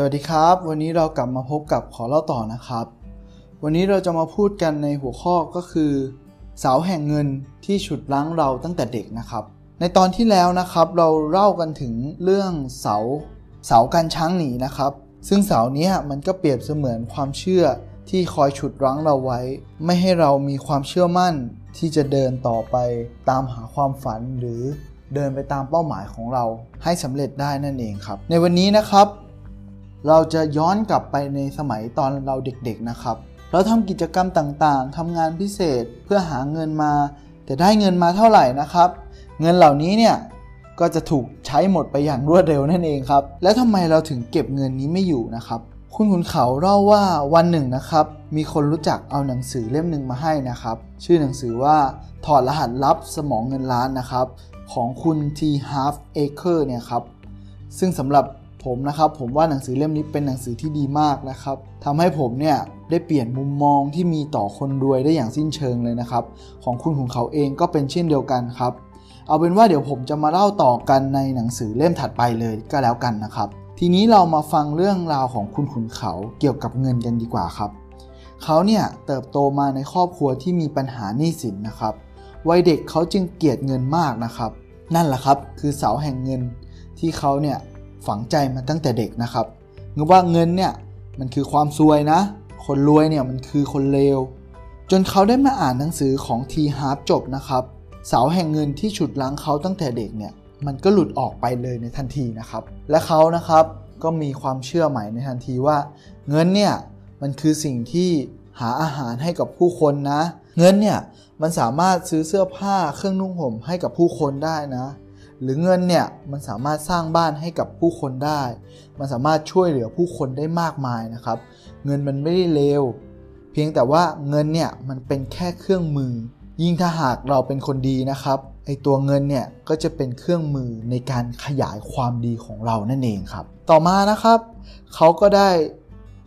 สวัสดีครับ วันนี้เรากลับมาพบกับขอเล่าต่อนะครับ วันนี้เราจะมาพูดกันในหัวข้อก็คือเสาแห่งเงินที่ฉุดรั้งเราตั้งแต่เด็กนะครับ ในตอนที่แล้วนะครับ เราเล่ากันถึงเรื่องเสาเสากันช้างหนีนะครับ ซึ่งเสาเนี้ยมันก็เปรียบเสมือนความเชื่อที่คอยฉุดรั้งเราไว้ ไม่ให้เรามีความเชื่อมั่นที่จะเดินต่อไปตามหาความฝันหรือเดินไปตามเป้าหมายของเราให้สำเร็จได้นั่นเองครับ ในวันนี้นะครับ เราจะย้อนกลับไปในสมัยตอนเราเด็กๆนะครับ เราทำกิจกรรมต่างๆทำงานพิเศษเพื่อหาเงินมา แต่ได้เงินมาเท่าไหร่นะครับ เงินเหล่านี้เนี่ยก็จะถูกใช้หมดไปอย่างรวดเร็วนั่นเองครับ แล้วทำไมเราถึงเก็บเงินนี้ไม่อยู่นะครับคุณขุนเขาเล่าว่าวันหนึ่งนะครับ มีคนรู้จักเอาหนังสือเล่มหนึ่งมาให้นะครับ ชื่อหนังสือว่าถอดรหัสลับสมองเงินล้านนะครับ ของคุณ T Half Acre เนี่ยครับ ซึ่งสำหรับ ผมนะครับผมว่าหนังสือเล่มนี้เป็นหนังสือที่ดีมากนะครับทำให้ผมเนี่ยได้เปลี่ยนมุมมองที่มีต่อคนรวยได้อย่างสิ้นเชิงเลยนะครับ ของคุณของเขาเองก็เป็นเช่นเดียวกันครับ เอาเป็นว่าเดี๋ยวผมจะมาเล่าต่อกันในหนังสือเล่มถัดไปเลยก็แล้วกันนะครับ ทีนี้เรามาฟังเรื่องราวของคุณขุนเขาเกี่ยวกับเงินกันดีกว่าครับ เขาเนี่ยเติบโตมาในครอบครัวที่มีปัญหาหนี้สินนะครับ วัยเด็กเขาจึงเกลียดเงินมากนะครับ นั่นแหละครับคือเสาแห่งเงินที่เขาเนี่ย ฝังใจมาตั้งแต่เด็กนะครับงว่าเงินเนี่ยมันคือความซวยนะ คนรวยเนี่ยมันคือคนเลว จนเขาได้มาอ่านหนังสือของทีฮาร์ปจบนะครับ เสาแห่งเงินที่ฉุดล้างเขาตั้งแต่เด็กเนี่ยมันก็หลุดออกไปเลยในทันทีนะครับ และเขานะครับก็มีความเชื่อใหม่ในทันทีว่า เงินเนี่ยมันคือสิ่งที่หาอาหารให้กับผู้คนนะ เงินเนี่ยมันสามารถซื้อเสื้อผ้าเครื่องนุ่งห่มให้กับผู้คนได้นะ หรือเงินเนี่ยมันสามารถสร้างบ้านให้กับผู้คนได้ มันสามารถช่วยเหลือผู้คนได้มากมายนะครับ เงินมันไม่ได้เลวเพียงแต่ว่าเงินเนี่ยมันเป็นแค่เครื่องมือ ยิ่งถ้าหากเราเป็นคนดีนะครับไอตัวเงินเนี่ยก็จะเป็นเครื่องมือในการขยายความดีของเรานั่นเองครับ ต่อมานะครับ เขาก็ได้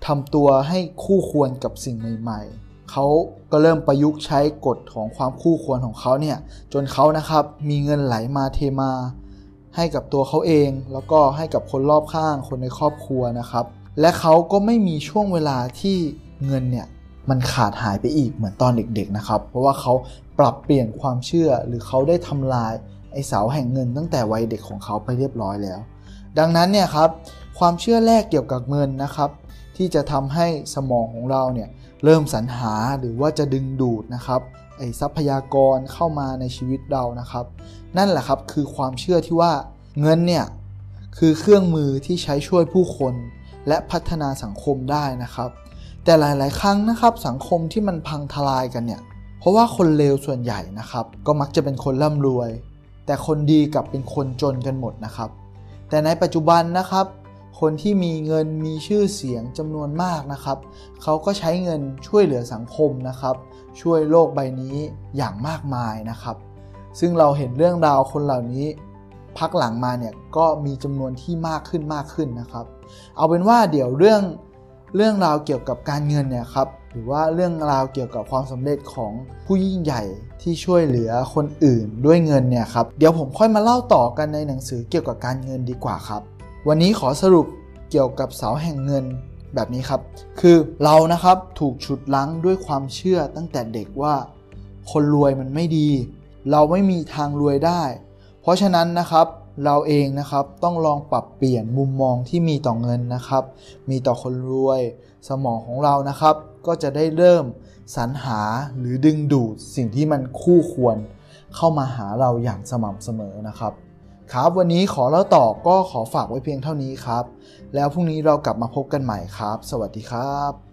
ทำตัวให้คู่ควรกับสิ่งใหม่ๆ เขาก็เริ่มประยุกต์ใช้กฎของความคู่ควรของเขาเนี่ยจนเขานะครับมีเงินไหลมาเทมา ให้กับตัวเขาเอง แล้วก็ให้กับคนรอบข้างคนในครอบครัวนะครับ และเขาก็ไม่มีช่วงเวลาที่เงินเนี่ยมันขาดหายไปอีกเหมือนตอนเด็กๆนะครับ เพราะว่าเขาปรับเปลี่ยนความเชื่อหรือเขาได้ทำลายไอเสาแห่งเงินตั้งแต่วัยเด็กของเขาไปเรียบร้อยแล้ว ดังนั้นเนี่ยครับความเชื่อแรกเกี่ยวกับเงินนะครับ ที่จะทำให้สมองของเราเนี่ย เริ่มสรรหาหรือว่าจะดึงดูดนะครับไอทรัพยากรเข้ามาในชีวิตเรานะครับ นั่นแหละครับคือความเชื่อที่ว่าเงินเนี่ยคือเครื่องมือที่ใช้ช่วยผู้คน และพัฒนาสังคมได้นะครับ แต่หลาย ๆ ครั้งนะครับสังคมที่มันพังทลายกันเนี่ยเพราะว่าคนเลวส่วนใหญ่นะครับ ก็มักจะเป็นคนร่ำรวย แต่คนดีกลับเป็นคนจนกันหมดนะครับ แต่ในปัจจุบันนะครับ คนที่มีเงินมีชื่อเสียงจำนวนมากนะครับ เขาก็ใช้เงินช่วยเหลือสังคมนะครับ ช่วยโลกใบนี้อย่างมากมายนะครับ ซึ่งเราเห็นเรื่องราวคนเหล่านี้ พักหลังมาเนี่ยก็มีจำนวนที่มากขึ้นมากขึ้นนะครับ เอาเป็นว่าเดี๋ยวเรื่องเรื่องราวเกี่ยวกับการเงินเนี่ยครับหรือว่าเรื่องราวเกี่ยวกับความสำเร็จของผู้ยิ่งใหญ่ที่ช่วยเหลือคนอื่นด้วยเงินเนี่ยครับเดี๋ยวผมค่อยมาเล่าต่อกันในหนังสือเกี่ยวกับการเงินดีกว่าครับ วันนี้ขอสรุปเกี่ยวกับเสาแห่งเงินแบบนี้ครับ คือเรานะครับถูกฉุดลั้งด้วยความเชื่อตั้งแต่เด็กว่า คนรวยมันไม่ดี เราไม่มีทางรวยได้ เพราะฉะนั้นนะครับเราเองนะครับต้องลองปรับเปลี่ยนมุมมองที่มีต่อเงินนะครับ มีต่อคนรวย สมองของเรานะครับ ก็จะได้เริ่มสรรหาหรือดึงดูดสิ่งที่มันคู่ควร เข้ามาหาเราอย่างสม่ำเสมอนะครับ ครับ วันนี้ขอเล่าต่อก็ขอฝากไว้เพียงเท่านี้ครับ แล้วพรุ่งนี้เรากลับมาพบกันใหม่ครับ สวัสดีครับ